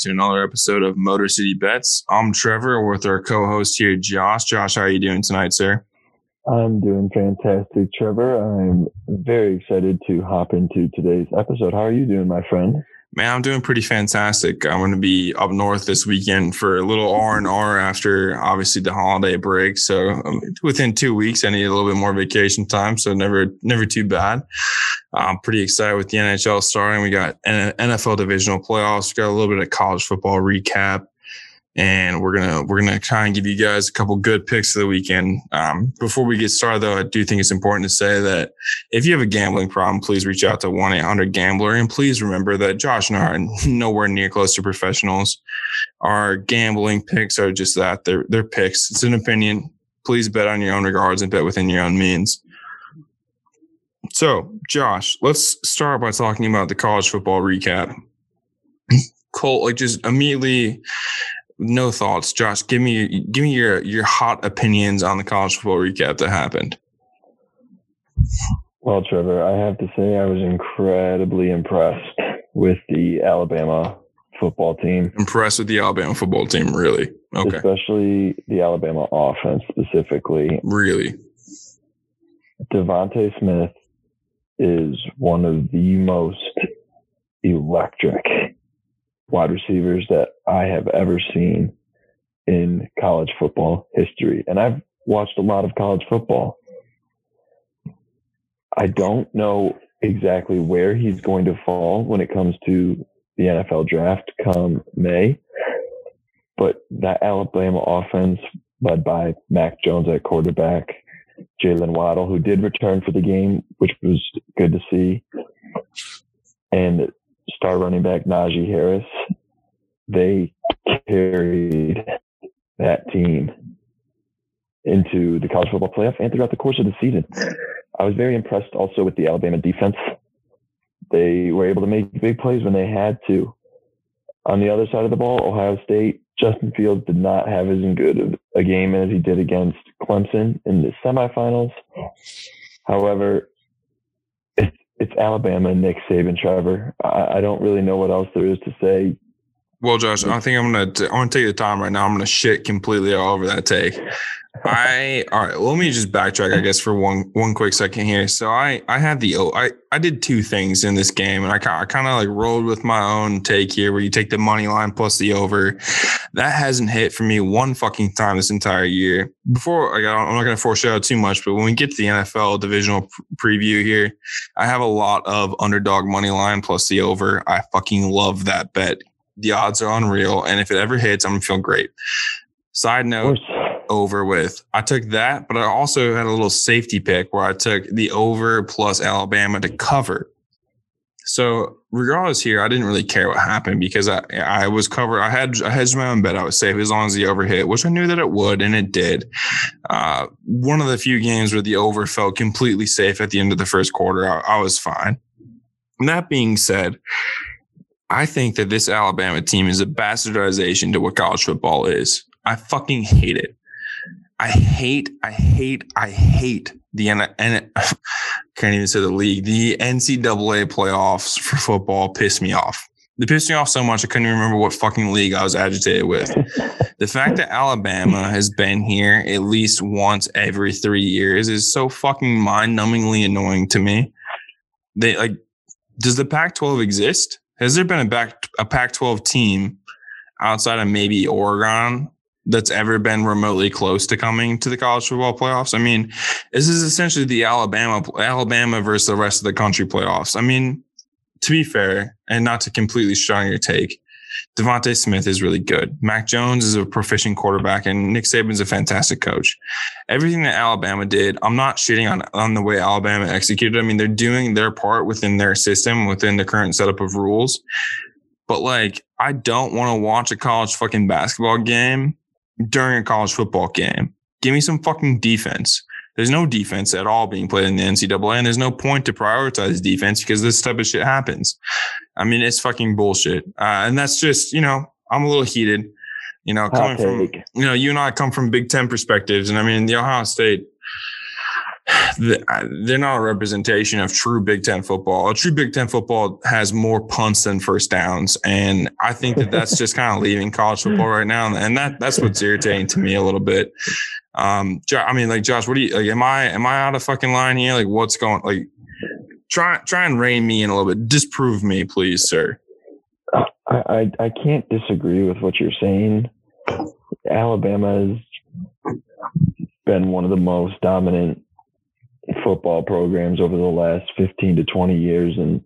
to another episode of Motor City Bets. I'm Trevor with our co-host here, Josh. Josh, how are you doing tonight, sir? I'm doing fantastic, Trevor. I'm very excited to hop into today's episode. How are you doing, my friend? Man, I'm doing pretty fantastic. I'm going to be up north this weekend for a little R and R after obviously the holiday break. So um, within two weeks, I need a little bit more vacation time. So never, never too bad. I'm pretty excited with the NHL starting. We got an NFL divisional playoffs. We got a little bit of college football recap and we're gonna we're gonna try and give you guys a couple good picks of the weekend. Um, before we get started, though, I do think it's important to say that if you have a gambling problem, please reach out to one eight hundred Gambler, and please remember that Josh and I are nowhere near close to professionals. Our gambling picks are just that they're they're picks. It's an opinion. Please bet on your own regards and bet within your own means. So, Josh, let's start by talking about the college football recap. Colt, like just immediately no thoughts, Josh. Give me give me your your hot opinions on the college football recap that happened. Well, Trevor, I have to say I was incredibly impressed with the Alabama football team. Impressed with the Alabama football team, really? Okay. Especially the Alabama offense specifically. Really? DeVonta Smith is one of the most electric wide receivers that I have ever seen in college football history. And I've watched a lot of college football. I don't know exactly where he's going to fall when it comes to the NFL draft come May, but that Alabama offense led by Mac Jones at quarterback, Jaylen Waddle, who did return for the game, which was good to see, and star running back Najee Harris, they carried that team into the college football playoff and throughout the course of the season. I was very impressed also with the Alabama defense. They were able to make big plays when they had to. On the other side of the ball, Ohio State, Justin Fields did not have as good of a game as he did against Clemson in the semifinals. However, it's Alabama and Nick Saban, Trevor. I, I, don't really know what else there is to say. Well, Josh, I think I'm gonna t- I'm gonna take the time right now. I'm gonna shit completely all over that take. I all right. Let me just backtrack, I guess, for one one quick second here. So I I had the oh, I I did two things in this game, and I I kind of like rolled with my own take here, where you take the money line plus the over. That hasn't hit for me one fucking time this entire year. Before I got, I'm not going to foreshadow too much, but when we get to the NFL divisional preview here, I have a lot of underdog money line plus the over. I fucking love that bet. The odds are unreal, and if it ever hits, I'm gonna feel great. Side note over with. I took that, but I also had a little safety pick where I took the over plus Alabama to cover. So regardless here, I didn't really care what happened because I I was covered. I had I had my own bet. I was safe as long as the over hit, which I knew that it would, and it did. Uh, one of the few games where the over felt completely safe at the end of the first quarter. I, I was fine. And that being said, I think that this Alabama team is a bastardization to what college football is. I fucking hate it. I hate, I hate, I hate the N. N- can't even say the league. The NCAA playoffs for football piss me off. They pissed me off so much I couldn't even remember what fucking league I was agitated with. the fact that Alabama has been here at least once every three years is so fucking mind-numbingly annoying to me. They like, does the Pac-12 exist? Has there been a back a Pac-12 team outside of maybe Oregon that's ever been remotely close to coming to the college football playoffs. I mean, this is essentially the Alabama Alabama versus the rest of the country playoffs. I mean, to be fair, and not to completely strong your take, DeVonta Smith is really good. Mac Jones is a proficient quarterback, and Nick Saban's a fantastic coach. Everything that Alabama did, I'm not shitting on on the way Alabama executed. I mean, they're doing their part within their system, within the current setup of rules. But like, I don't want to watch a college fucking basketball game during a college football game. Give me some fucking defense. There's no defense at all being played in the NCAA, and there's no point to prioritize defense because this type of shit happens. I mean, it's fucking bullshit. Uh, and that's just, you know, I'm a little heated. You know, coming from, you know, you and I come from Big Ten perspectives. And I mean, the Ohio State, they're not a representation of true Big Ten football. A true Big Ten football has more punts than first downs, and I think that that's just kind of leaving college football right now, and that that's what's irritating to me a little bit. Um, I mean, like Josh, what do you like? Am I am I out of fucking line here? Like, what's going? Like, try try and rein me in a little bit. Disprove me, please, sir. I I, I can't disagree with what you're saying. Alabama has been one of the most dominant football programs over the last 15 to 20 years. And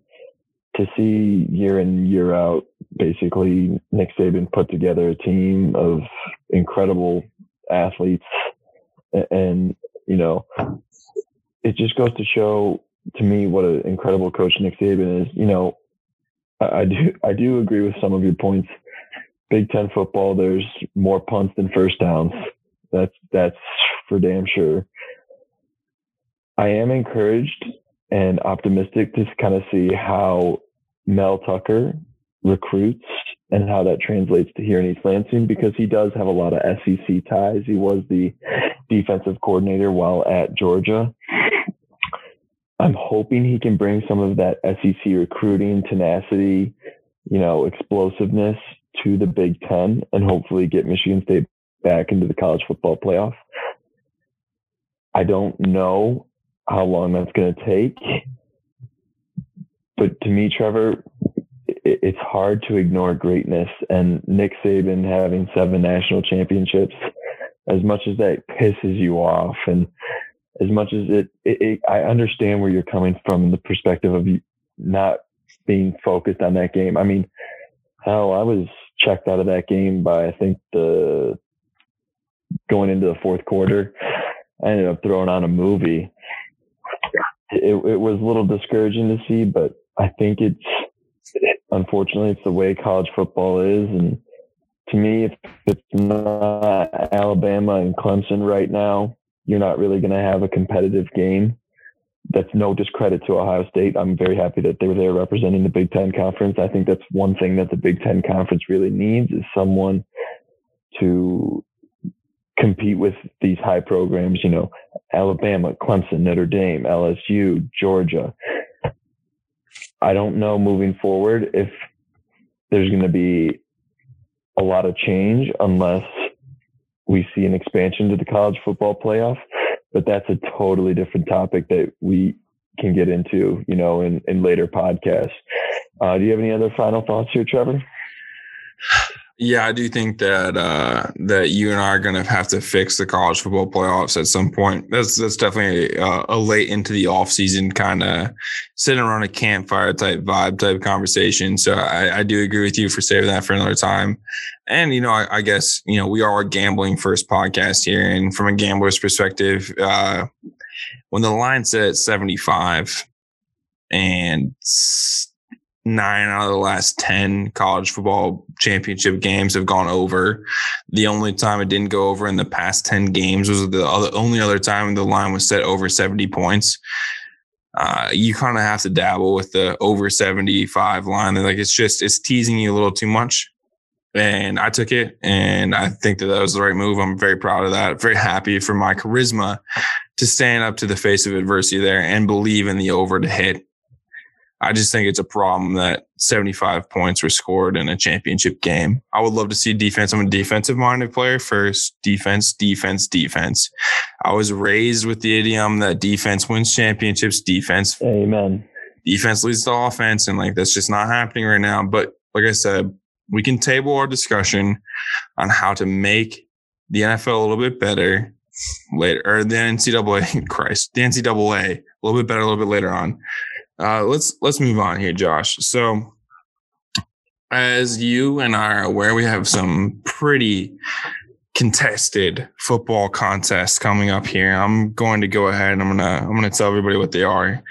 to see year in, year out, basically Nick Saban put together a team of incredible athletes. And, you know, it just goes to show to me what an incredible coach Nick Saban is. You know, I do, I do agree with some of your points. Big Ten football, there's more punts than first downs. That's, that's for damn sure. I am encouraged and optimistic to kind of see how Mel Tucker recruits and how that translates to here in East Lansing because he does have a lot of SEC ties. He was the defensive coordinator while at Georgia. I'm hoping he can bring some of that SEC recruiting tenacity, you know, explosiveness to the Big Ten and hopefully get Michigan State back into the college football playoff. I don't know how long that's going to take. But to me, Trevor, it's hard to ignore greatness. And Nick Saban having seven national championships, as much as that pisses you off, and as much as it, it, it I understand where you're coming from in the perspective of not being focused on that game. I mean, hell, I was checked out of that game by I think the going into the fourth quarter. I ended up throwing on a movie it, it was a little discouraging to see, but I think it's unfortunately it's the way college football is. And to me, if it's not Alabama and Clemson right now, you're not really going to have a competitive game. That's no discredit to Ohio State. I'm very happy that they were there representing the Big Ten Conference. I think that's one thing that the Big Ten Conference really needs is someone to compete with these high programs, you know, Alabama, Clemson, Notre Dame, LSU, Georgia. I don't know moving forward if there's going to be a lot of change unless we see an expansion to the college football playoff. But that's a totally different topic that we can get into, you know, in, in later podcasts. Uh, do you have any other final thoughts here, Trevor? Yeah, I do think that uh, that you and I are going to have to fix the college football playoffs at some point. That's that's definitely a, a late into the off season kind of sitting around a campfire type vibe type conversation. So I, I, do agree with you for saving that for another time. And you know, I, I, guess you know we are a gambling first podcast here, and from a gambler's perspective, uh, when the line set at seventy five and nine out of the last 10 college football championship games have gone over. The only time it didn't go over in the past 10 games was the other, only other time the line was set over 70 points. Uh, you kind of have to dabble with the over 75 line. Like it's just, it's teasing you a little too much. And I took it and I think that that was the right move. I'm very proud of that. Very happy for my charisma to stand up to the face of adversity there and believe in the over to hit I just think it's a problem that 75 points were scored in a championship game. I would love to see defense. I'm a defensive minded player first. Defense, defense, defense. I was raised with the idiom that defense wins championships. Defense. Amen. Defense leads to offense. And like that's just not happening right now. But like I said, we can table our discussion on how to make the NFL a little bit better later, or the NCAA, Christ, the NCAA a little bit better a little bit later on. Uh, let's let's move on here, Josh. So, as you and I are aware, we have some pretty contested football contests coming up here. I'm going to go ahead and I'm gonna I'm gonna tell everybody what they are.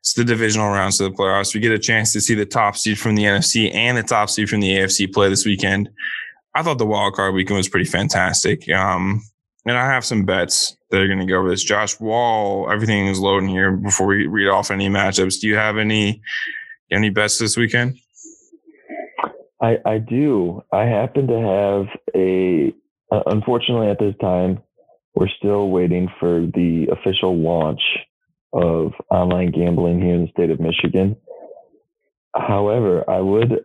It's the divisional rounds of the playoffs. We get a chance to see the top seed from the NFC and the top seed from the AFC play this weekend. I thought the wild card weekend was pretty fantastic. Um, and I have some bets that are going to go over this. Josh Wall, everything is loading here before we read off any matchups. Do you have any any bets this weekend? I I do. I happen to have a uh, unfortunately at this time we're still waiting for the official launch of online gambling here in the state of Michigan. However, I would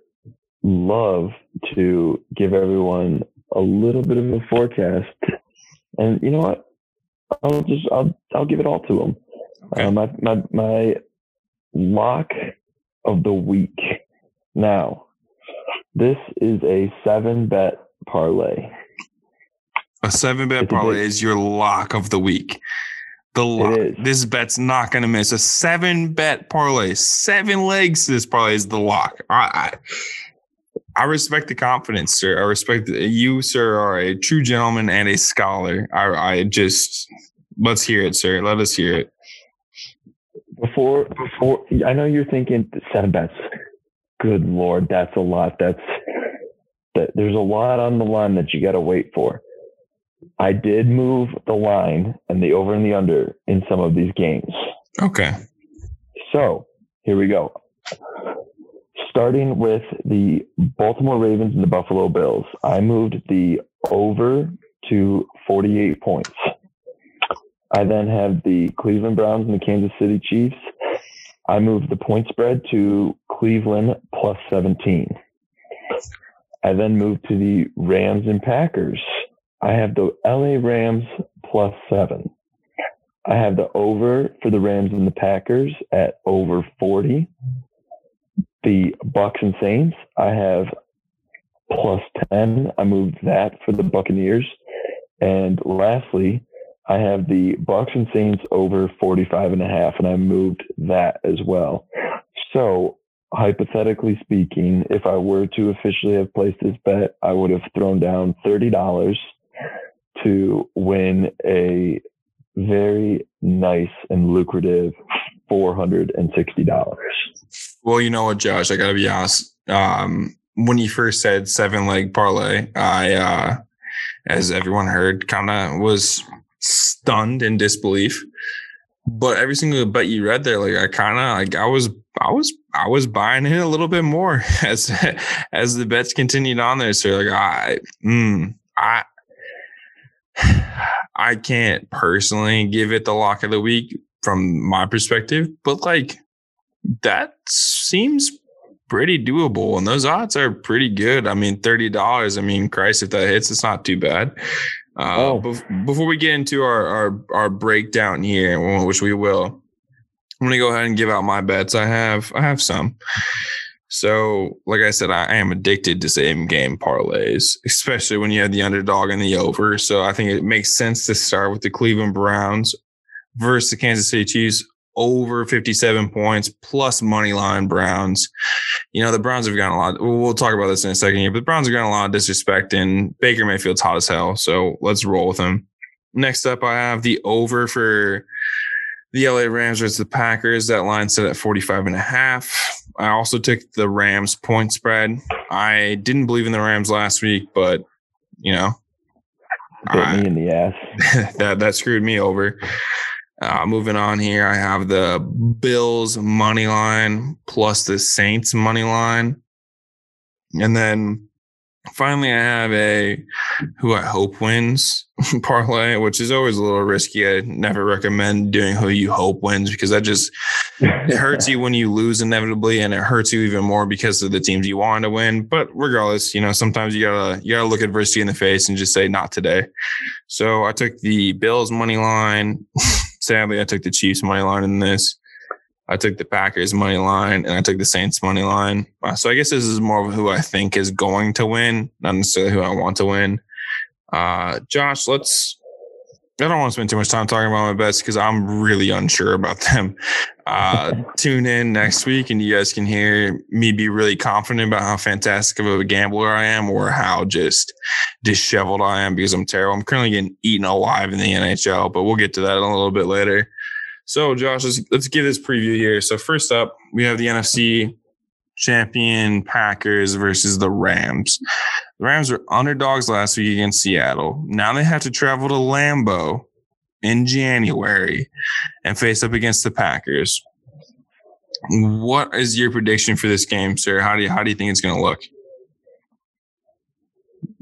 love to give everyone a little bit of a forecast. And you know what? I'll just I'll I'll give it all to them. Okay. Uh, my my my lock of the week. Now, this is a seven bet parlay. A seven bet parlay is your lock of the week. The lock. This bet's not going to miss. A seven bet parlay, seven legs. This parlay is the lock. I, I, I respect the confidence, sir. I respect you, sir, are a true gentleman and a scholar. I, I just let's hear it, sir. Let us hear it. Before, before, I know you're thinking seven bets. Good lord, that's a lot. That's that. There's a lot on the line that you got to wait for. I did move the line and the over and the under in some of these games. Okay. So here we go. Starting with the Baltimore Ravens and the Buffalo Bills, I moved the over to 48 points. I then have the Cleveland Browns and the Kansas City Chiefs. I moved the point spread to Cleveland plus 17. I then moved to the Rams and Packers. I have the LA Rams plus seven. I have the over for the Rams and the Packers at over 40. The Bucks and Saints, I have plus 10. I moved that for the Buccaneers. And lastly, I have the Bucks and Saints over 45 and a half, and I moved that as well. So hypothetically speaking, if I were to officially have placed this bet, I would have thrown down $30 to win a very nice and lucrative $460. Well, you know what, Josh, I got to be honest. Um, when you first said seven leg parlay, I, uh, as everyone heard, kind of was stunned in disbelief. But every single bet you read there, like I kind of like I was I was I was buying in a little bit more as as the bets continued on there. So like I mm, I I can't personally give it the lock of the week from my perspective, but like that seems pretty doable. And those odds are pretty good. I mean, $30. I mean, Christ, if that hits, it's not too bad. Uh, oh. before we get into our, our, our breakdown here, which we will, I'm to go ahead and give out my bets. I have, I have some. So, like I said, I am addicted to same game parlays, especially when you have the underdog and the over. So, I think it makes sense to start with the Cleveland Browns versus the Kansas City Chiefs over 57 points plus money line Browns. You know, the Browns have gotten a lot. We'll talk about this in a second here, but the Browns have gotten a lot of disrespect and Baker Mayfield's hot as hell. So, let's roll with him. Next up, I have the over for the LA Rams versus the Packers. That line set at 45 and a half. I also took the Rams point spread. I didn't believe in the Rams last week, but you know, bit I, me in the ass. that that screwed me over. Uh, moving on here, I have the Bills money line plus the Saints money line, and then finally, I have a who I hope wins parlay, which is always a little risky. I never recommend doing who you hope wins because that just it hurts you when you lose inevitably, and it hurts you even more because of the teams you want to win. But regardless, you know sometimes you gotta you gotta look adversity in the face and just say not today. So I took the Bills money line. Sadly, I took the Chiefs money line in this. I took the Packers money line and I took the Saints money line. Uh, so I guess this is more of who I think is going to win, not necessarily who I want to win. Uh, Josh, let's. I don't want to spend too much time talking about my bets because I'm really unsure about them. Uh, tune in next week and you guys can hear me be really confident about how fantastic of a gambler I am or how just disheveled I am because I'm terrible. I'm currently getting eaten alive in the NHL, but we'll get to that a little bit later. So, Josh, let's, let's give this preview here. So, first up, we have the NFC champion Packers versus the Rams. The Rams were underdogs last week against Seattle. Now they have to travel to Lambeau in January and face up against the Packers. What is your prediction for this game, sir? How do you how do you think it's going to look?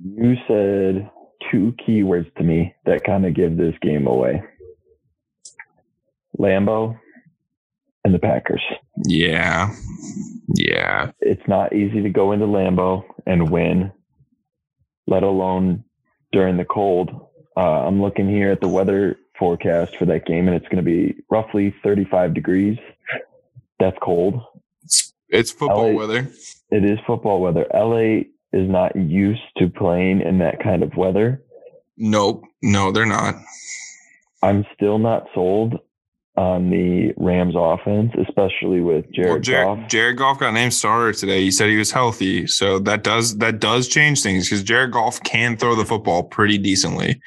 You said two keywords to me that kind of give this game away. Lambeau and the Packers. Yeah. Yeah. It's not easy to go into Lambeau and win, let alone during the cold. Uh, I'm looking here at the weather forecast for that game, and it's going to be roughly 35 degrees. That's cold. It's, it's football LA weather. It is football weather. LA is not used to playing in that kind of weather. Nope. No, they're not. I'm still not sold on the Rams offense, especially with Jared Well, Jared, Goff. Jared Goff got named starter today. He said he was healthy, so that does that does change things because Jared Goff can throw the football pretty decently.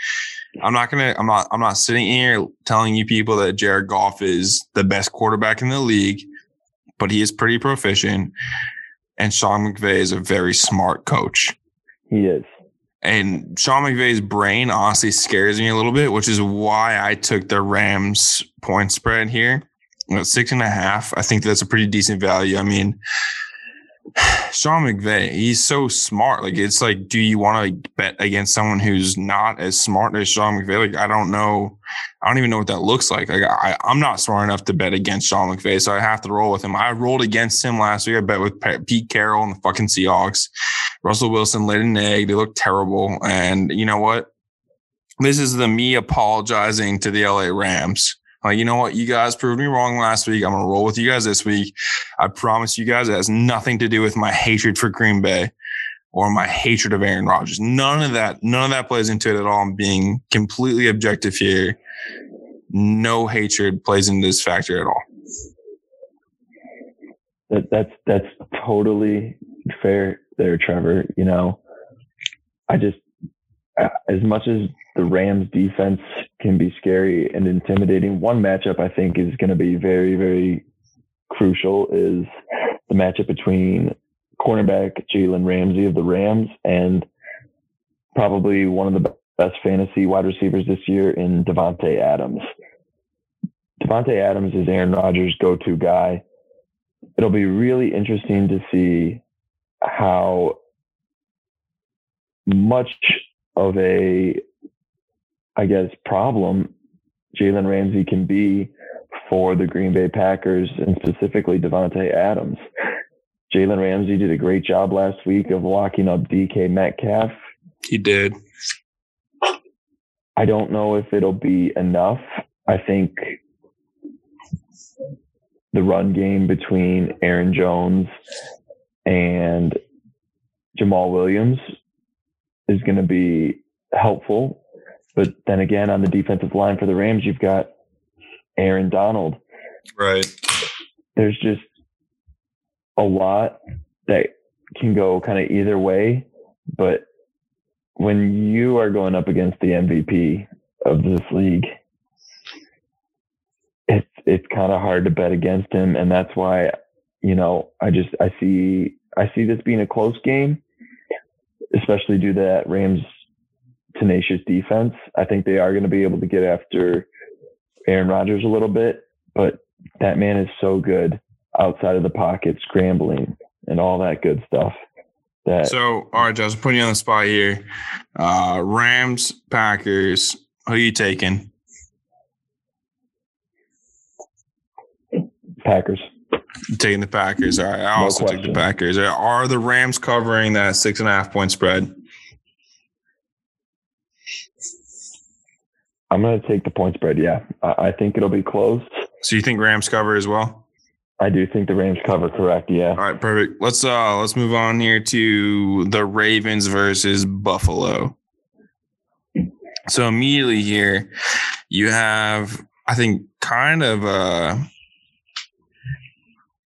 I'm not gonna. I'm not. I'm not sitting here telling you people that Jared Goff is the best quarterback in the league, but he is pretty proficient. And Sean McVay is a very smart coach. He is. And Sean McVay's brain honestly scares me a little bit, which is why I took the Rams point spread here. Know, six and a half. I think that's a pretty decent value. I mean, Sean McVay, he's so smart. Like, it's like, do you want to bet against someone who's not as smart as Sean McVay? Like, I don't know. I don't even know what that looks like. Like, I, I'm not smart enough to bet against Sean McVay, so I have to roll with him. I rolled against him last week. I bet with Pete Carroll and the fucking Seahawks. Russell Wilson laid an egg. They look terrible. And you know what? This is the me apologizing to the LA Rams. Like, you know what? You guys proved me wrong last week. I'm going to roll with you guys this week. I promise you guys it has nothing to do with my hatred for Green Bay or my hatred of Aaron Rodgers. None of that, none of that plays into it at all. I'm being completely objective here. No hatred plays into this factor at all. That, that's that's totally fair there, Trevor. You know, I just as much as the Rams defense can be scary and intimidating, one matchup I think is going to be very very crucial is the matchup between cornerback Jalen Ramsey of the Rams and probably one of the best fantasy wide receivers this year in Davante Adams. Davante Adams is Aaron Rodgers' go-to guy. It'll be really interesting to see how much of a, I guess, problem Jalen Ramsey can be for the Green Bay Packers and specifically Davante Adams. Jalen Ramsey did a great job last week of locking up DK Metcalf. He did. I don't know if it'll be enough. I think the run game between Aaron Jones and Jamaal Williams is going to be helpful. But then again, on the defensive line for the Rams, you've got Aaron Donald. Right. There's just a lot that can go kind of either way. But when you are going up against the MVP of this league, it's it's kind of hard to bet against him, and that's why you know I just I see I see this being a close game, especially due to that Rams tenacious defense. I think they are going to be able to get after Aaron Rodgers a little bit, but that man is so good outside of the pocket, scrambling and all that good stuff. That So, all right, Josh, I'm putting you on the spot here. Uh, Rams, Packers. Who are you taking? Packers. Taking the Packers. All right. I No also take the. Packers. Are the Rams covering that six and a half point spread? I'm going to take the point spread. Yeah, I, I think it'll be close. So you think Rams cover as well? I do think the Rams cover. Correct. Yeah. All right, perfect. Let's uh let's move on here to the Ravens versus Buffalo. So immediately here, you have I think kind of a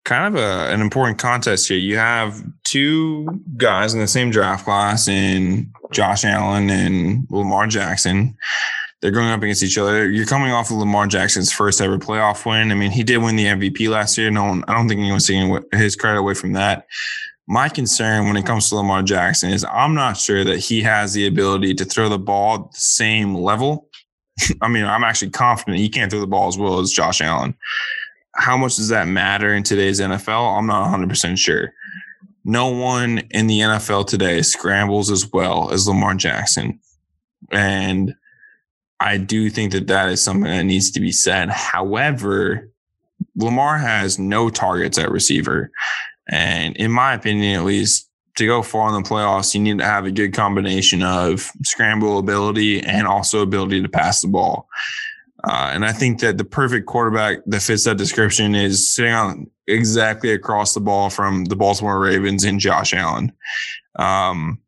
kind of a, an important contest here. You have two guys in the same draft class in Josh Allen and Lamar Jackson. They're going up against each other. You're coming off of Lamar Jackson's first ever playoff win. I mean, he did win the MVP last year. No one, I don't think anyone's taking his credit away from that. My concern when it comes to Lamar Jackson is I'm not sure that he has the ability to throw the ball at the same level. I mean, I'm actually confident he can't throw the ball as well as Josh Allen. How much does that matter in today's NFL? I'm not 100% sure. No one in the NFL today scrambles as well as Lamar Jackson. And I do think that that is something that needs to be said. However, Lamar has no targets at receiver. And in my opinion, at least, to go far in the playoffs, you need to have a good combination of scramble ability and also ability to pass the ball. Uh, and I think that the perfect quarterback that fits that description is sitting on exactly across the ball from the Baltimore Ravens and Josh Allen. Um,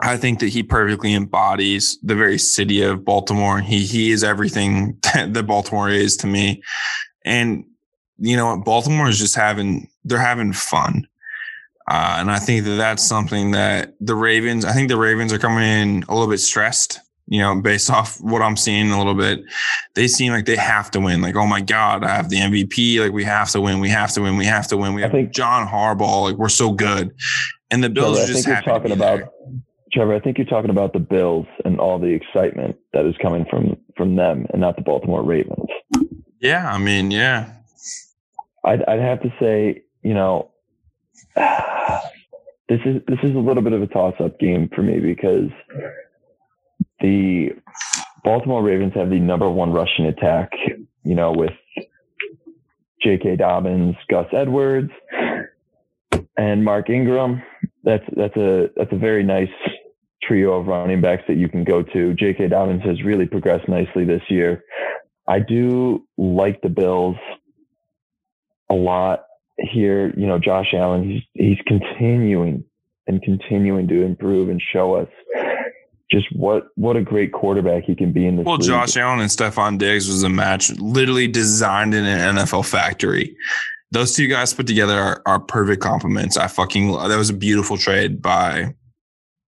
I think that he perfectly embodies the very city of Baltimore. He he is everything that Baltimore is to me. And you know what? Baltimore is just having they're having fun. Uh, and I think that that's something that the Ravens, I think the Ravens are coming in a little bit stressed, you know, based off what I'm seeing a little bit. They seem like they have to win. Like, oh my God, I have the MVP. Like, we have to win. We have to win. We have to win. We have think, John Harbaugh. Like, we're so good. And the Bills are just I think you're talking about. Trevor, I think you're talking about the Bills and all the excitement that is coming from from them and not the Baltimore Ravens. Yeah. I mean, yeah. I'd, I'd have to say, you know, this is this is a little bit of a toss up game for me because the Baltimore Ravens have the number one rushing attack, you know, with J.K. Dobbins, Gus Edwards, and Mark Ingram. That's that's a that's a very nice trio of running backs that you can go to. J.K. Dobbins has really progressed nicely this year. I do like the Bills a lot here, you know, Josh Allen, he's, he's continuing and continuing to improve and show us just what what a great quarterback he can be in this. Well, league. Josh Allen and Stefon Diggs was a match literally designed in an NFL factory. Those two guys put together are, are perfect complements. I fucking that was a beautiful trade by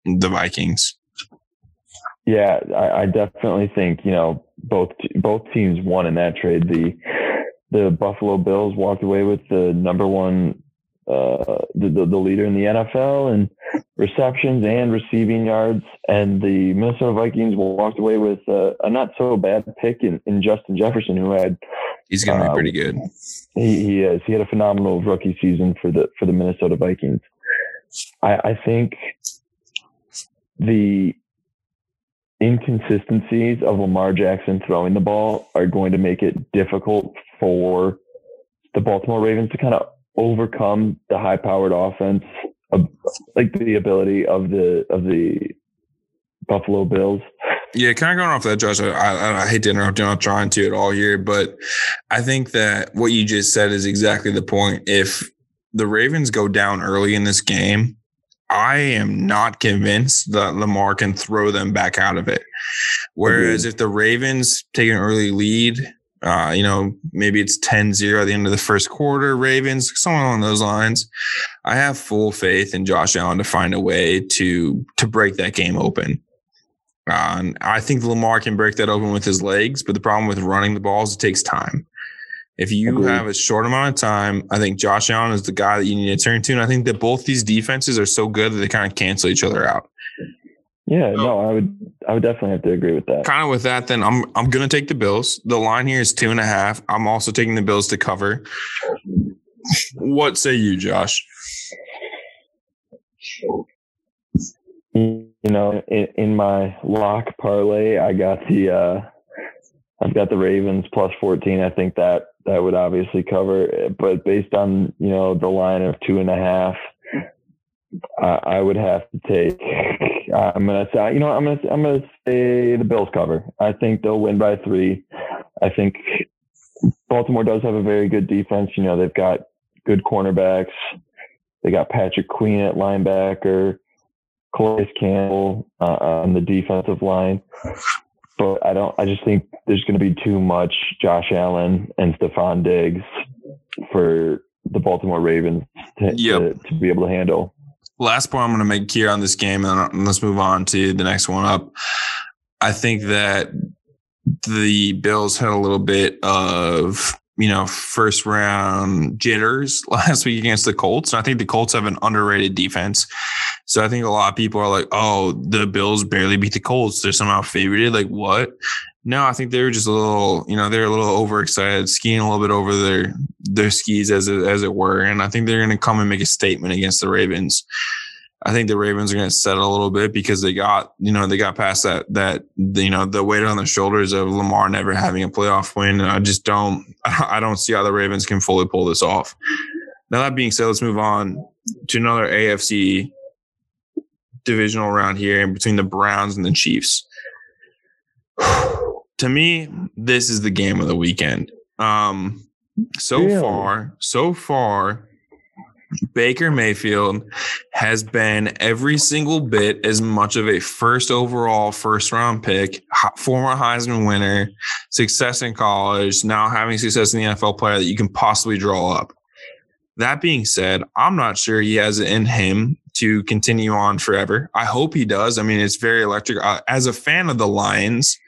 the Vikings. Yeah, I, I definitely think you know both both teams won in that trade. The the Buffalo Bills walked away with the number one, uh, the, the, the leader in the NFL and receptions and receiving yards, and the Minnesota Vikings walked away with uh, a not so bad pick in, in Justin Jefferson, who had he's going to uh, be pretty good. He, he is. He had a phenomenal rookie season for the for the Minnesota Vikings. I, I think the inconsistencies of Lamar Jackson throwing the ball are going to make it difficult for the Baltimore Ravens to kind of overcome the high powered offense, of, like the ability of the of the Buffalo Bills. Yeah, kind of going off that, Josh. I, I, I, hate to interrupt you. I'm not trying to at all here, but I think that what you just said is exactly the point. If the Ravens go down early in this game, I am not convinced that Lamar can throw them back out of it. Whereas mm-hmm. if the Ravens take an early lead, uh, you know, maybe it's 10-0 at the end of the first quarter, Ravens, somewhere along those lines. I have full faith in Josh Allen to find a way to to break that game open. Uh, and I think Lamar can break that open with his legs, but the problem with running the balls, it takes time. If you Agreed. have a short amount of time, I think Josh Allen is the guy that you need to turn to. And I think that both these defenses are so good that they kind of cancel each other out. Yeah, so, no, I would I would definitely have to agree with that. Kind of with that, then I'm I'm gonna take the Bills. The line here is two and a half. I'm also taking the Bills to cover. what say you, Josh? You know, in, in my lock parlay, I got the uh I've got the Ravens plus 14. I think that that would obviously cover. It. But based on you know the line of two and a half, uh, I would have to take. I'm gonna say you know I'm gonna I'm gonna say the Bills cover. I think they'll win by three. I think Baltimore does have a very good defense. You know they've got good cornerbacks. They got Patrick Queen at linebacker, Calais Campbell uh, on the defensive line but I don't. I just think there's going to be too much Josh Allen and Stefon Diggs for the Baltimore Ravens to, yep. to, to, be able to handle. Last point I'm going to make here on this game, and let's move on to the next one up. I think that the Bills had a little bit of you know, first round jitters last week against the Colts. And I think the Colts have an underrated defense. So I think a lot of people are like, oh, the Bills barely beat the Colts. They're somehow favored. Like, what? No, I think they were just a little, you know, they're a little overexcited, skiing a little bit over their their skis as it, as it were. And I think they're going to come and make a statement against the Ravens. I think the Ravens are going to settle a little bit because they got, you know, they got past that, that, you know, the weight on the shoulders of Lamar never having a playoff win. And I just don't, I don't see how the Ravens can fully pull this off. Now, that being said, let's move on to another AFC divisional round here in between the Browns and the Chiefs. to me, this is the game of the weekend. Um, so far, so far, Baker Mayfield has been every single bit as much of a first overall first round pick, former Heisman winner, success in college, now having success in the NFL player that you can possibly draw up. That being said, I'm not sure he has it in him to continue on forever. I hope he does. I mean, it's very electric. As a fan of the Lions,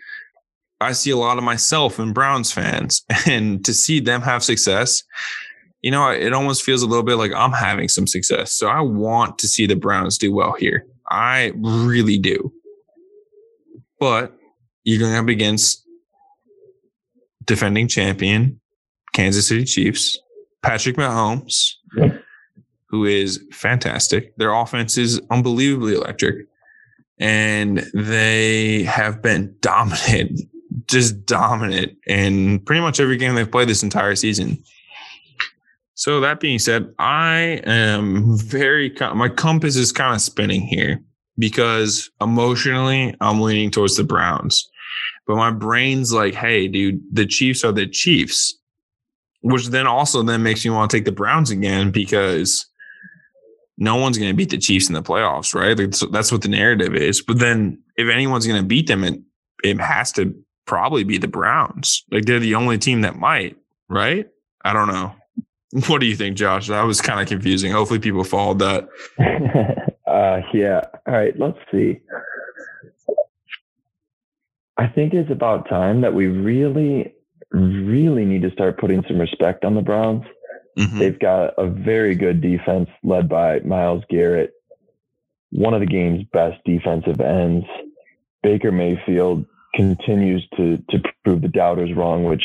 I see a lot of myself in Browns fans, and to see them have success, you know, it almost feels a little bit like I'm having some success. So I want to see the Browns do well here. I really do. But you're going up against defending champion Kansas City Chiefs, Patrick Mahomes, who is fantastic. Their offense is unbelievably electric. And they have been dominant, just dominant in pretty much every game they've played this entire season. So that being said, I am very my compass is kind of spinning here because emotionally I'm leaning towards the Browns. But my brain's like, "Hey, dude, the Chiefs are the Chiefs." Which then also then makes me want to take the Browns again because no one's going to beat the Chiefs in the playoffs, right? That's what the narrative is. But then if anyone's going to beat them, it it has to probably be the Browns. Like they're the only team that might, right? I don't know. What do you think, Josh? That was kind of confusing. Hopefully, people followed that. uh, yeah. All right. Let's see. I think it's about time that we really, really need to start putting some respect on the Browns. Mm-hmm. They've got a very good defense led by Myles Garrett, one of the game's best defensive ends. Baker Mayfield continues to to prove the doubters wrong, which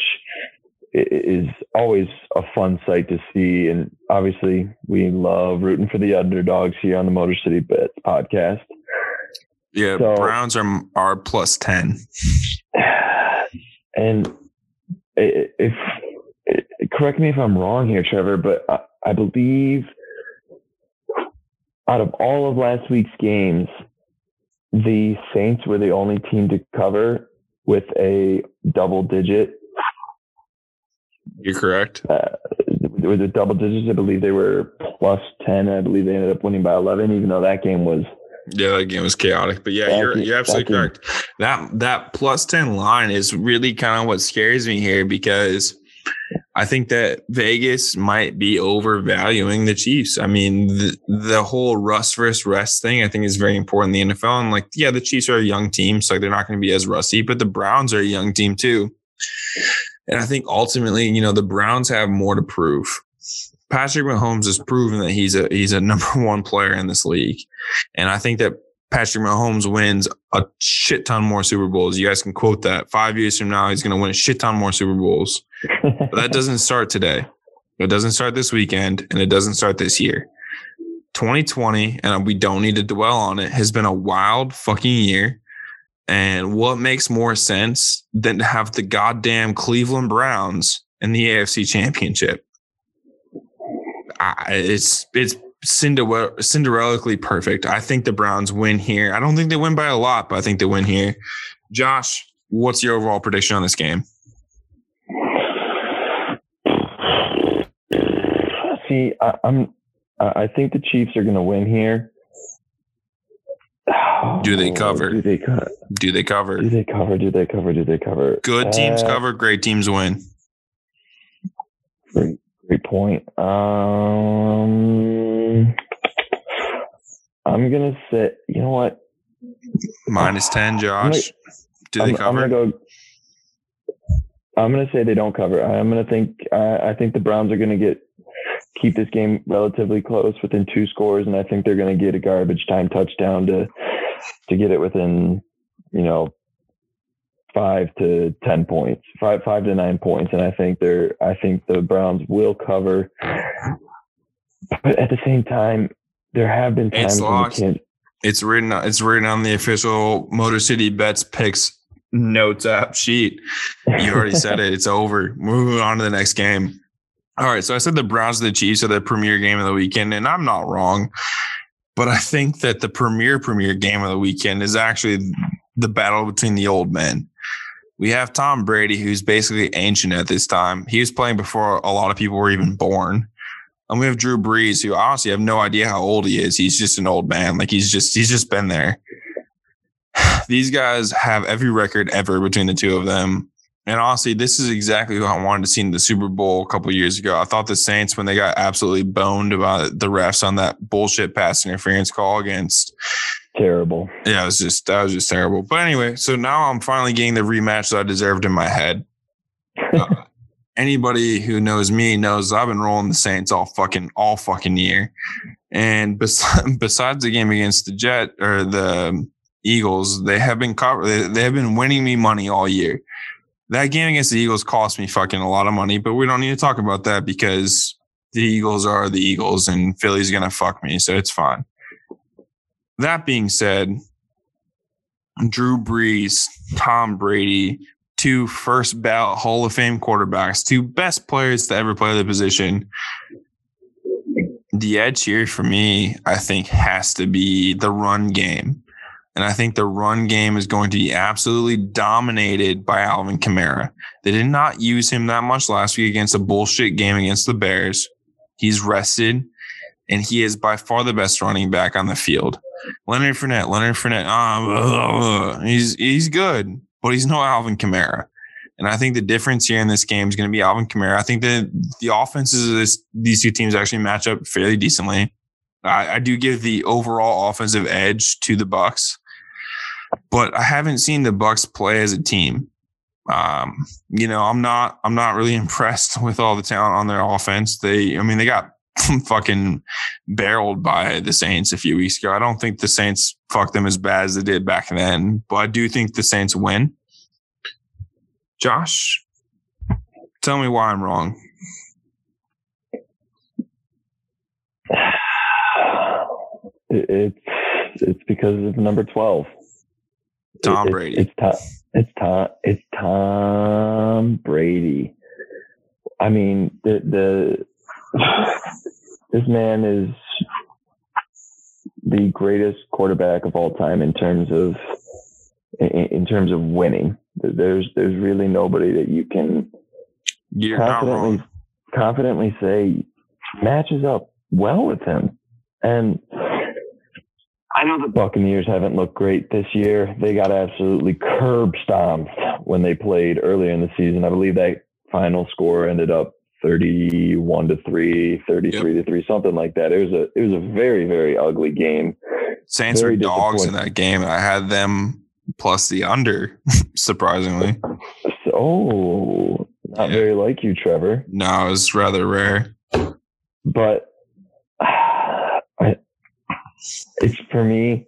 is always a fun sight to see. And obviously, we love rooting for the underdogs here on the Motor City Bets podcast. Yeah, so, Browns are are plus ten. And if correct me if I'm wrong here, Trevor, but I, I believe out of all of last week's games, the Saints were the only team to cover with a double digit you're correct. Uh, was it double digits? I believe they were plus 10. I believe they ended up winning by 11, even though that game was. Yeah, that game was chaotic. But yeah, you're, you're absolutely correct. That, that plus 10 line is really kind of what scares me here because I think that Vegas might be overvaluing the Chiefs. I mean, the, the whole rust versus rest thing, I think, is very important in the NFL. And like, yeah, the Chiefs are a young team, so they're not going to be as rusty, but the Browns are a young team too. And I think ultimately, you know, the Browns have more to prove. Patrick Mahomes has proven that he's a he's a number one player in this league. And I think that Patrick Mahomes wins a shit ton more Super Bowls. You guys can quote that. Five years from now, he's going to win a shit ton more Super Bowls. but that doesn't start today. It doesn't start this weekend, and it doesn't start this year. 2020, and we don't need to dwell on it, has been a wild fucking year. And what makes more sense than to have the goddamn Cleveland Browns in the AFC Championship? I, it's it's Cinderella, Cinderellically perfect. I think the Browns win here. I don't think they win by a lot, but I think they win here. Josh, what's your overall prediction on this game? See, I, I'm. I think the Chiefs are going to win here. Do they cover? Do they cover? Do they cover? Do they cover? Do they cover? Do they cover? Good teams uh, cover. Great teams win. Great, great point. Um, I'm gonna say. You know what? Minus ten, Josh. Gonna, do they I'm, cover? I'm gonna go. I'm gonna say they don't cover. I'm gonna think. Uh, I think the Browns are gonna get keep this game relatively close within two scores, and I think they're going to get a garbage time touchdown to to get it within, you know, five to ten points, five five to nine points, and I think they're I think the Browns will cover. But at the same time, there have been times It's locked. can't. It's written. It's written on the official Motor City Bets picks notes app sheet. You already said it. It's over. Moving on to the next game. All right. So I said the Browns and the Chiefs are the premier game of the weekend, and I'm not wrong. But I think that the premier premier game of the weekend is actually the battle between the old men. We have Tom Brady, who's basically ancient at this time. He was playing before a lot of people were even born. And we have Drew Brees, who honestly have no idea how old he is. He's just an old man. Like he's just he's just been there. These guys have every record ever between the two of them. And honestly, this is exactly what I wanted to see in the Super Bowl a couple years ago. I thought the Saints, when they got absolutely boned about the refs on that bullshit pass interference call against Terrible. yeah, it was just that was just terrible. But anyway, so now I'm finally getting the rematch that I deserved in my head. Uh, anybody who knows me knows I've been rolling the Saints all fucking all fucking year. And bes- besides the game against the Jet or the Eagles, they have been cover- they, they have been winning me money all year. That game against the Eagles cost me fucking a lot of money, but we don't need to talk about that because the Eagles are the Eagles and Philly's gonna fuck me, so it's fine. That being said, Drew Brees, Tom Brady, two first ballot Hall of Fame quarterbacks, two best players to ever play the position. The edge here for me, I think, has to be the run game. And I think the run game is going to be absolutely dominated by Alvin Kamara. They did not use him that much last week against a bullshit game against the Bears. He's rested, and he is by far the best running back on the field. Leonard Fournette, Leonard Fournette, ah, he's he's good, but he's no Alvin Kamara. And I think the difference here in this game is going to be Alvin Kamara. I think that the offenses of this, these two teams actually match up fairly decently. I, I do give the overall offensive edge to the Bucs, but I haven't seen the Bucs play as a team. Um, you know, I'm not I'm not really impressed with all the talent on their offense. They, I mean, they got fucking barreled by the Saints a few weeks ago. I don't think the Saints fucked them as bad as they did back then, but I do think the Saints win. Josh, tell me why I'm wrong. It's it's because of number twelve. Tom It- Brady. It's Tom. It's Tom. It's Tom Brady. I mean, the the this man is the greatest quarterback of all time in terms of in, in terms of winning. There's there's really nobody that you can You're confidently confidently say matches up well with him. And I know the Buccaneers haven't looked great this year. They got absolutely curb stomped when they played earlier in the season. I believe that final score ended up 31 to 3, 33 to 3, something like that. It was a it was a very very ugly game. Saints very were dogs in that game. I had them plus the under, surprisingly. So, oh, not Yeah. very like you, Trevor. No, it was rather rare. but I, it's for me.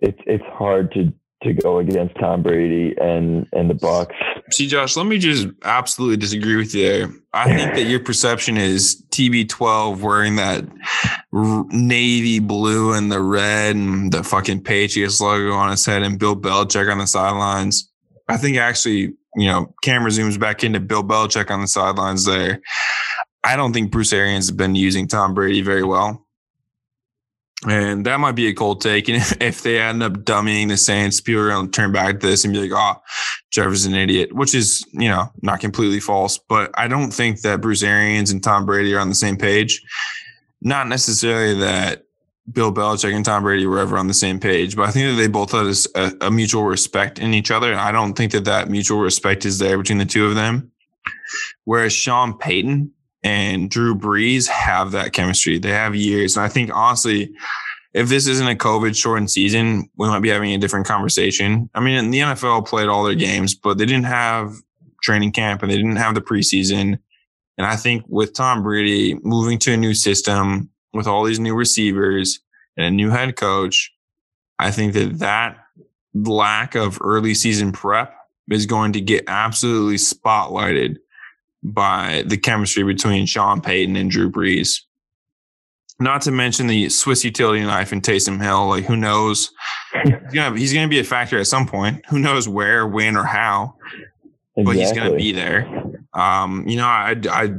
It's it's hard to to go against Tom Brady and and the Bucs. See, Josh, let me just absolutely disagree with you there. I think that your perception is TB12 wearing that navy blue and the red and the fucking Patriots logo on his head and Bill Belichick on the sidelines. I think actually, you know, camera zooms back into Bill Belichick on the sidelines there. I don't think Bruce Arians has been using Tom Brady very well. And that might be a cold take. And if, they end up dummying the Saints, people are going to turn back to this and be like, oh, Trevor's an idiot, which is, you know, not completely false. But I don't think that Bruce Arians and Tom Brady are on the same page. Not necessarily that Bill Belichick and Tom Brady were ever on the same page, but I think that they both had a, a mutual respect in each other. And I don't think that that mutual respect is there between the two of them. Whereas Sean Payton and Drew Brees have that chemistry. They have years. And I think honestly, if this isn't a COVID shortened season, we might be having a different conversation. I mean, the NFL played all their games, but they didn't have training camp and they didn't have the preseason. And I think with Tom Brady moving to a new system with all these new receivers and a new head coach, I think that that lack of early season prep is going to get absolutely spotlighted by the chemistry between Sean Payton and Drew Brees. Not to mention the Swiss utility knife and Taysom Hill. Like, who knows? he's gonna he's gonna be a factor at some point. Who knows where, when, or how? Exactly. But he's gonna be there. Um, you know, I, I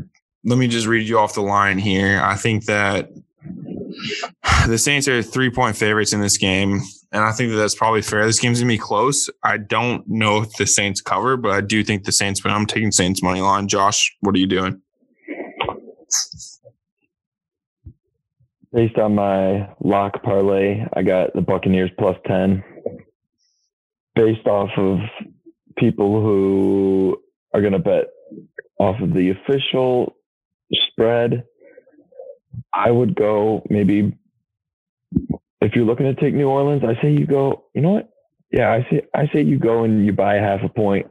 let me just read you off the line here. I think that the Saints are three point favorites in this game, and I think that that's probably fair. This game's gonna be close. I don't know if the Saints cover, but I do think the Saints. But I'm taking Saints money line. Josh, what are you doing? Based on my lock parlay, I got the Buccaneers plus 10. Based off of people who are going to bet off of the official spread, I would go maybe if you're looking to take New Orleans, I say you go, you know what? Yeah, I say I say you go and you buy half a point,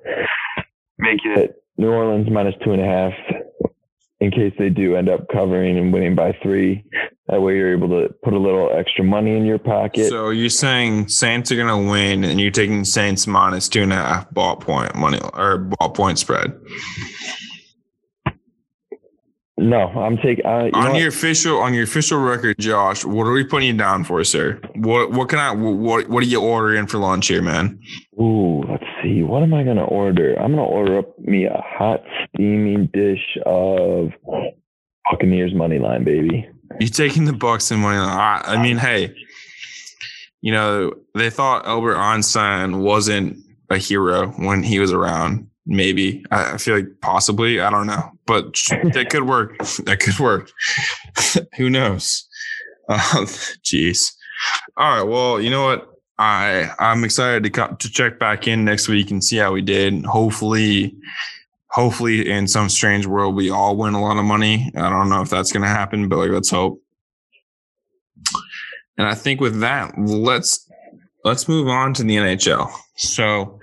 make it New Orleans minus two and a half in case they do end up covering and winning by three. That way you're able to put a little extra money in your pocket. So you're saying Saints are going to win and you're taking Saints minus two and a half ball point money or ball point spread. No, I'm taking uh, on your official on your official record, Josh. What are we putting you down for, sir? What what can I what what are you ordering for lunch here, man? Ooh, let's see. What am I gonna order? I'm gonna order up me a hot steaming dish of Buccaneers money line, baby. You taking the Bucs and money line? I, I mean, hey, you know they thought Albert Einstein wasn't a hero when he was around maybe I feel like possibly I don't know, but that could work. That could work. Who knows? Uh, jeez. All right. Well, you know what? I I'm excited to to check back in next week and see how we did. Hopefully, hopefully, in some strange world, we all win a lot of money. I don't know if that's going to happen, but like, let's hope. And I think with that, let's let's move on to the NHL. So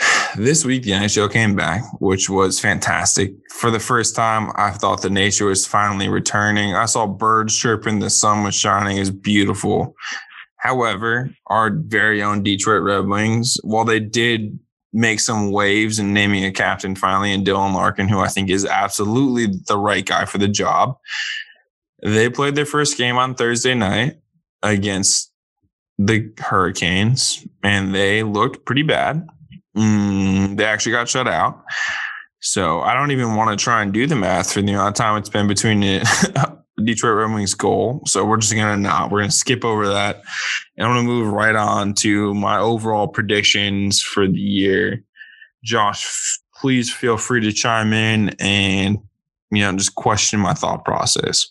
this week the NHL came back, which was fantastic. For the first time, I thought the nature was finally returning. I saw birds chirping, the sun was shining, it was beautiful. However, our very own Detroit Red Wings, while they did make some waves in naming a captain finally in Dylan Larkin, who I think is absolutely the right guy for the job, they played their first game on Thursday night against the Hurricanes, and they looked pretty bad. Mm, they actually got shut out. So I don't even want to try and do the math for the amount of time it's been between the Detroit Red Wings goal. So we're just gonna not. We're gonna skip over that, and I'm gonna move right on to my overall predictions for the year. Josh, please feel free to chime in and you know just question my thought process.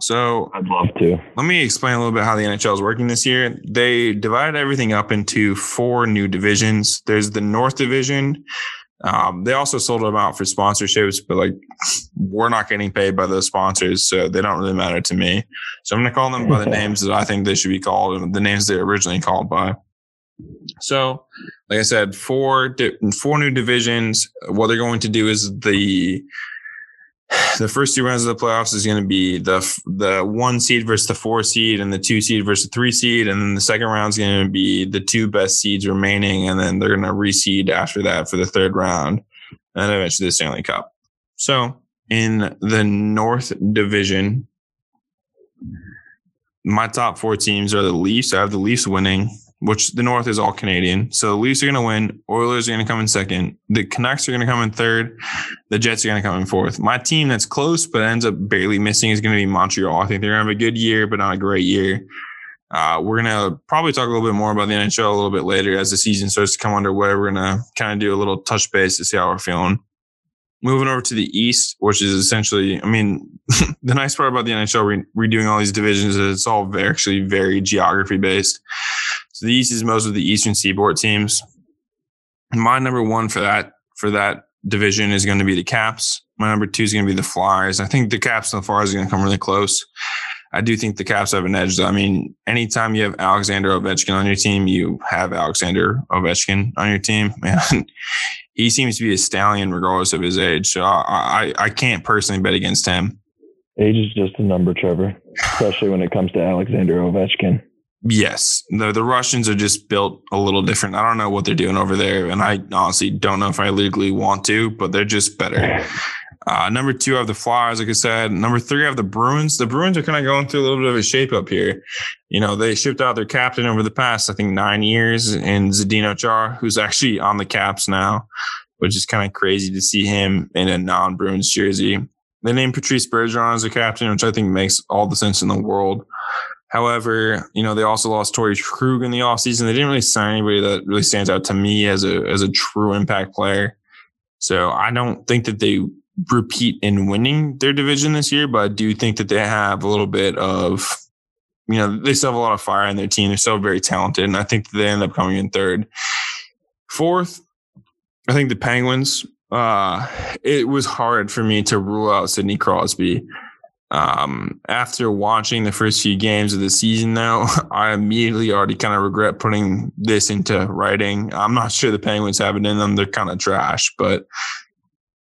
So I'd love to. Let me explain a little bit how the NHL is working this year. They divided everything up into four new divisions. There's the North Division. Um, they also sold them out for sponsorships, but like we're not getting paid by those sponsors, so they don't really matter to me. So I'm going to call them by the names that I think they should be called, the names they're originally called by. So, like I said, four four new divisions. What they're going to do is the the first two rounds of the playoffs is going to be the the one seed versus the four seed, and the two seed versus the three seed, and then the second round is going to be the two best seeds remaining, and then they're going to reseed after that for the third round, and eventually the Stanley Cup. So in the North Division, my top four teams are the Leafs. I have the Leafs winning which the North is all Canadian. So the Leafs are going to win. Oilers are going to come in second. The Canucks are going to come in third. The Jets are going to come in fourth. My team that's close but ends up barely missing is going to be Montreal. I think they're going to have a good year, but not a great year. Uh, we're going to probably talk a little bit more about the NHL a little bit later as the season starts to come underway. We're going to kind of do a little touch base to see how we're feeling. Moving over to the East, which is essentially, I mean, the nice part about the NHL re- redoing all these divisions is it's all very, actually very geography based. So the East is most of the Eastern Seaboard teams. My number one for that for that division is going to be the Caps. My number two is going to be the Flyers. I think the Caps and the Flyers are going to come really close. I do think the Caps have an edge. I mean, anytime you have Alexander Ovechkin on your team, you have Alexander Ovechkin on your team. Man, he seems to be a stallion regardless of his age. So I, I, I can't personally bet against him. Age is just a number, Trevor, especially when it comes to Alexander Ovechkin. Yes, the the Russians are just built a little different. I don't know what they're doing over there, and I honestly don't know if I legally want to, but they're just better. Uh, number two, I have the Flyers, like I said. Number three, I have the Bruins. The Bruins are kind of going through a little bit of a shape up here. You know, they shipped out their captain over the past, I think, nine years in Zdeno Chara, who's actually on the Caps now, which is kind of crazy to see him in a non Bruins jersey. They named Patrice Bergeron as a captain, which I think makes all the sense in the world. However, you know, they also lost Torey Krug in the offseason. They didn't really sign anybody that really stands out to me as a as a true impact player. So I don't think that they repeat in winning their division this year, but I do think that they have a little bit of, you know, they still have a lot of fire in their team. They're still very talented, and I think they end up coming in third. Fourth, I think the Penguins. Uh, it was hard for me to rule out Sidney Crosby. Um, after watching the first few games of the season, though, I immediately already kind of regret putting this into writing. I'm not sure the Penguins have it in them. They're kind of trash, but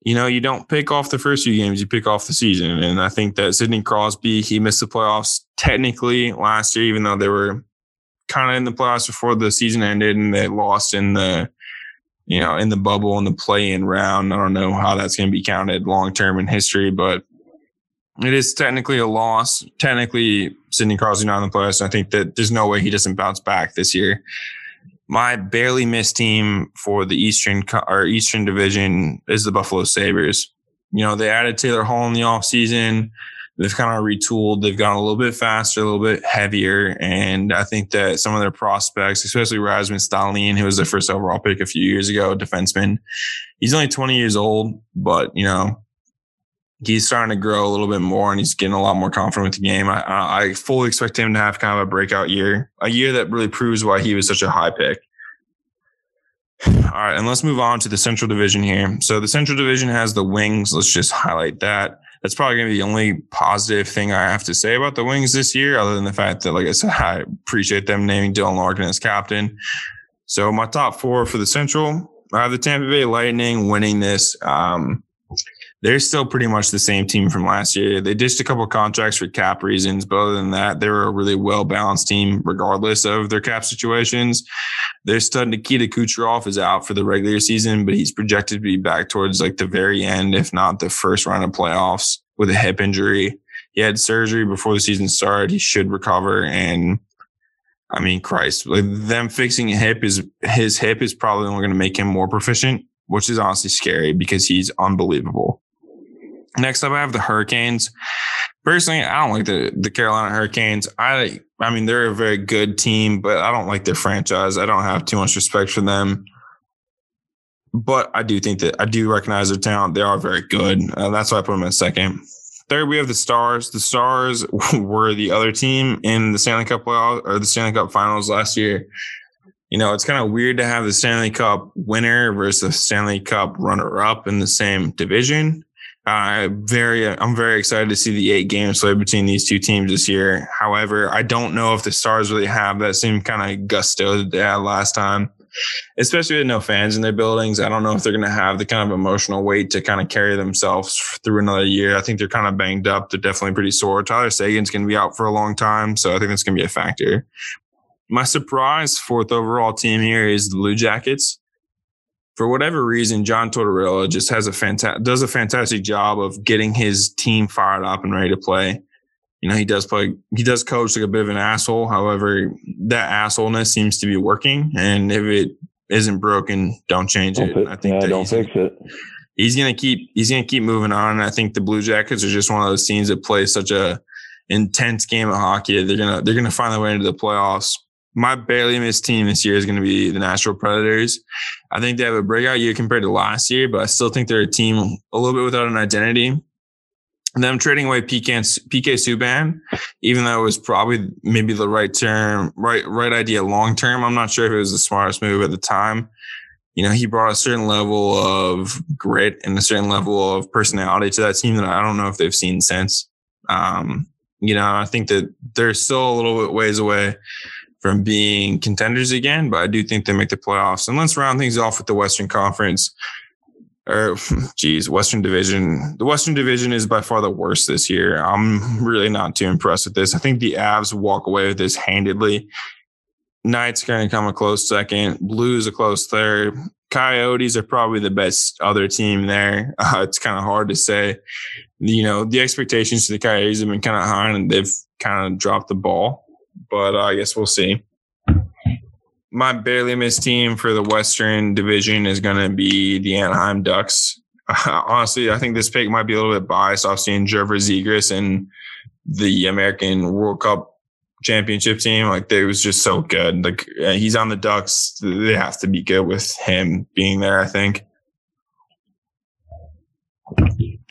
you know, you don't pick off the first few games, you pick off the season. And I think that Sidney Crosby, he missed the playoffs technically last year, even though they were kind of in the playoffs before the season ended and they lost in the, you know, in the bubble in the play in round. I don't know how that's going to be counted long term in history, but it is technically a loss. Technically, Sidney Crosby not in the playoffs. I think that there's no way he doesn't bounce back this year. My barely missed team for the Eastern or Eastern Division is the Buffalo Sabres. You know, they added Taylor Hall in the offseason. They've kind of retooled. They've gone a little bit faster, a little bit heavier. And I think that some of their prospects, especially Rasmus Dahlin, who was their first overall pick a few years ago, defenseman, he's only 20 years old, but, you know, he's starting to grow a little bit more and he's getting a lot more confident with the game. I, I fully expect him to have kind of a breakout year, a year that really proves why he was such a high pick. All right, and let's move on to the Central Division here. So the Central Division has the Wings. Let's just highlight that. That's probably going to be the only positive thing I have to say about the Wings this year, other than the fact that, like I said, I appreciate them naming Dylan Larkin as captain. So my top four for the Central, I have the Tampa Bay Lightning winning this. Um, they're still pretty much the same team from last year. They ditched a couple contracts for cap reasons, but other than that, they're a really well balanced team, regardless of their cap situations. Their stud Nikita Kucherov is out for the regular season, but he's projected to be back towards like the very end, if not the first round of playoffs, with a hip injury. He had surgery before the season started. He should recover and I mean, Christ, like them fixing a hip is his hip is probably only going to make him more proficient, which is honestly scary because he's unbelievable. Next up, I have the Hurricanes. Personally, I don't like the the Carolina Hurricanes. I I mean, they're a very good team, but I don't like their franchise. I don't have too much respect for them. But I do think that I do recognize their talent. They are very good. Uh, that's why I put them in second. Third, we have the Stars. The Stars were the other team in the Stanley Cup or the Stanley Cup Finals last year. You know, it's kind of weird to have the Stanley Cup winner versus the Stanley Cup runner up in the same division. Uh, very, I'm very excited to see the eight games play between these two teams this year. However, I don't know if the Stars really have that same kind of gusto that they had last time, especially with no fans in their buildings. I don't know if they're going to have the kind of emotional weight to kind of carry themselves through another year. I think they're kind of banged up. They're definitely pretty sore. Tyler Seguin's going to be out for a long time, so I think that's going to be a factor. My surprise fourth overall team here is the Blue Jackets for whatever reason, John Tortorella just has a fantastic does a fantastic job of getting his team fired up and ready to play. You know, he does play he does coach like a bit of an asshole. However, that assholeness seems to be working. And if it isn't broken, don't change don't it. I think yeah, don't fix it. He's gonna keep he's gonna keep moving on. And I think the Blue Jackets are just one of those teams that play such a intense game of hockey. They're gonna they're gonna find their way into the playoffs my barely missed team this year is going to be the Nashville Predators. I think they have a breakout year compared to last year, but I still think they're a team a little bit without an identity. And them trading away PK, PK Subban, even though it was probably maybe the right term, right, right idea long term. I'm not sure if it was the smartest move at the time. You know, he brought a certain level of grit and a certain level of personality to that team that I don't know if they've seen since. Um, you know, I think that they're still a little bit ways away from being contenders again, but I do think they make the playoffs. And let's round things off with the Western Conference. Or, geez, Western Division. The Western Division is by far the worst this year. I'm really not too impressed with this. I think the Avs walk away with this handedly. Knights going to come a close second. Blues a close third. Coyotes are probably the best other team there. Uh, it's kind of hard to say. You know, the expectations for the Coyotes have been kind of high and they've kind of dropped the ball, but uh, I guess we'll see. My barely missed team for the Western Division is going to be the Anaheim Ducks. Uh, honestly, I think this pick might be a little bit biased off seeing Trevor and the American World Cup championship team. Like they was just so good. Like he's on the Ducks. They have to be good with him being there, I think.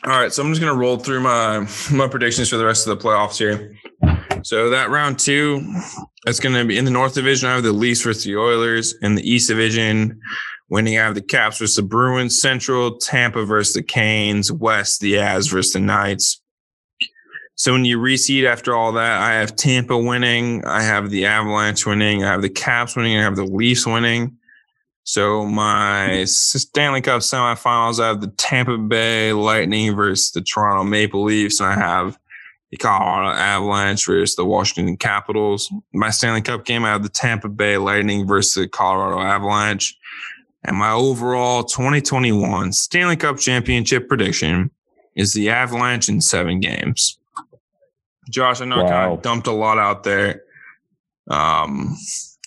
All right, so I'm just gonna roll through my my predictions for the rest of the playoffs here. So that round two, it's gonna be in the North Division. I have the Leafs versus the Oilers. In the East Division, winning I have the Caps versus the Bruins. Central, Tampa versus the Canes. West, the Avs versus the Knights. So when you reseed after all that, I have Tampa winning, I have the Avalanche winning, I have the Caps winning, I have the Leafs winning. So my Stanley Cup semifinals, I have the Tampa Bay Lightning versus the Toronto Maple Leafs, and I have the Colorado Avalanche versus the Washington Capitals. My Stanley Cup game, I have the Tampa Bay Lightning versus the Colorado Avalanche. And my overall 2021 Stanley Cup championship prediction is the Avalanche in seven games. Josh, I know wow. I kind of dumped a lot out there. Um,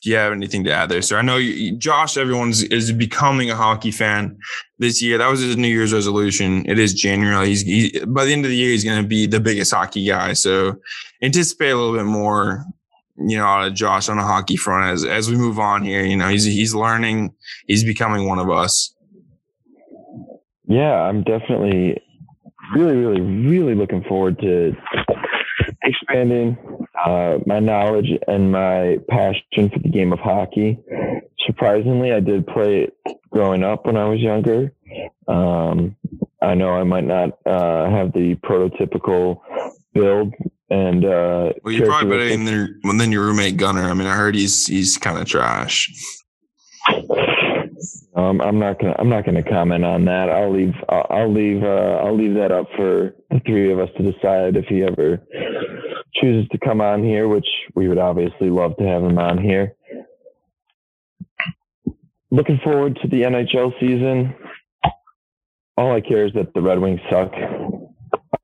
do you have anything to add there, sir? I know you, Josh, everyone's is becoming a hockey fan this year. That was his New Year's resolution. It is January. He's he, by the end of the year, he's going to be the biggest hockey guy. So anticipate a little bit more, you know, out of Josh on a hockey front as as we move on here. You know, he's he's learning. He's becoming one of us. Yeah, I'm definitely really, really, really looking forward to expanding uh, my knowledge and my passion for the game of hockey. Surprisingly, I did play it growing up when I was younger. Um, I know I might not uh, have the prototypical build and uh, well, you're probably better than, than your roommate Gunner. I mean, I heard he's he's kind of trash. Um, I'm not gonna I'm not gonna comment on that. I'll leave I'll, I'll leave uh, I'll leave that up for the three of us to decide if he ever chooses to come on here, which we would obviously love to have him on here. Looking forward to the NHL season. All I care is that the Red Wings suck.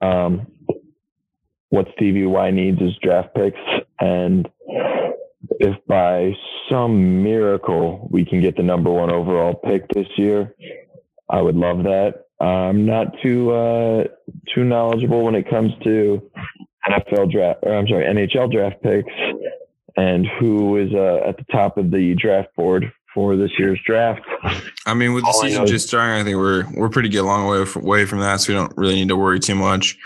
Um, what Stevie Y needs is draft picks. And if by some miracle we can get the number one overall pick this year, I would love that. I'm not too uh, too knowledgeable when it comes to NFL draft, or I'm sorry, NHL draft picks, and who is uh, at the top of the draft board for this year's draft. I mean, with the All season just starting, I think we're we're pretty good long way from, away from that, so we don't really need to worry too much.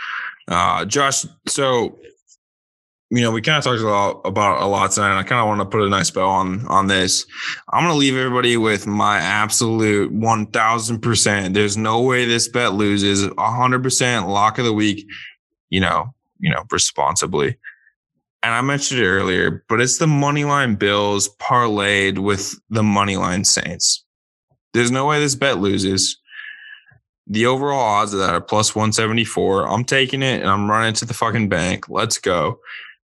Uh, Josh, so you know, we kind of talked a lot about a lot tonight, and I kind of want to put a nice bow on on this. I'm going to leave everybody with my absolute 1,000. percent There's no way this bet loses. 100 percent lock of the week. You know, you know, responsibly. And I mentioned it earlier, but it's the money line Bills parlayed with the money line Saints. There's no way this bet loses. The overall odds of that are plus 174. I'm taking it and I'm running to the fucking bank. Let's go.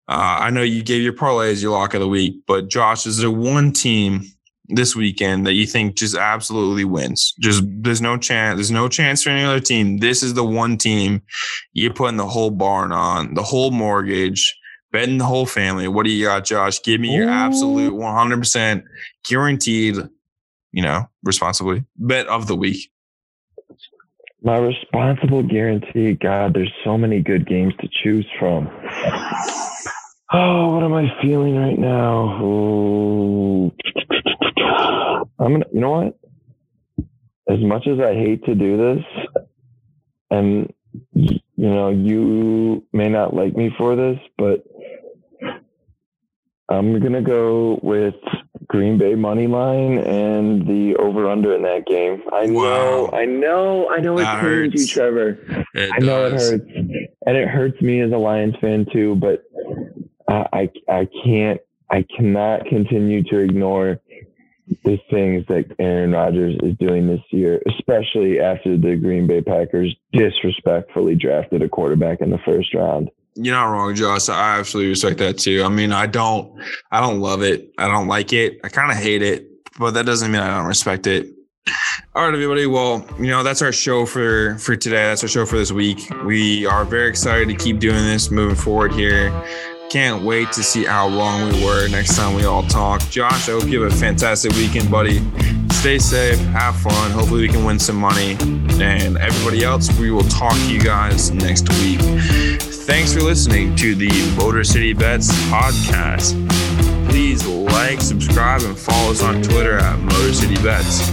Uh, I know you gave your parlay as your lock of the week, but Josh, is there one team this weekend that you think just absolutely wins? Just there's no chance. There's no chance for any other team. This is the one team you're putting the whole barn on, the whole mortgage, betting the whole family. What do you got, Josh? Give me your Ooh. absolute 100 percent guaranteed, you know, responsibly bet of the week. My responsible guarantee, God, there's so many good games to choose from. Oh, what am I feeling right now? Oh. I'm gonna, you know what? As much as I hate to do this, and you know, you may not like me for this, but I'm gonna go with Green Bay money line and the over under in that game. I know, I know, I know it hurts you, Trevor. It I know it hurts, and it hurts me as a Lions fan too. But I, I can't, I cannot continue to ignore the things that Aaron Rodgers is doing this year, especially after the Green Bay Packers disrespectfully drafted a quarterback in the first round. You're not wrong, Josh. I absolutely respect that too. I mean, I don't, I don't love it. I don't like it. I kind of hate it, but that doesn't mean I don't respect it. All right, everybody. Well, you know that's our show for for today. That's our show for this week. We are very excited to keep doing this moving forward here. Can't wait to see how wrong we were next time we all talk. Josh, I hope you have a fantastic weekend, buddy. Stay safe, have fun. Hopefully, we can win some money. And everybody else, we will talk to you guys next week. Thanks for listening to the Motor City Bets podcast. Please like, subscribe, and follow us on Twitter at Motor City Bets.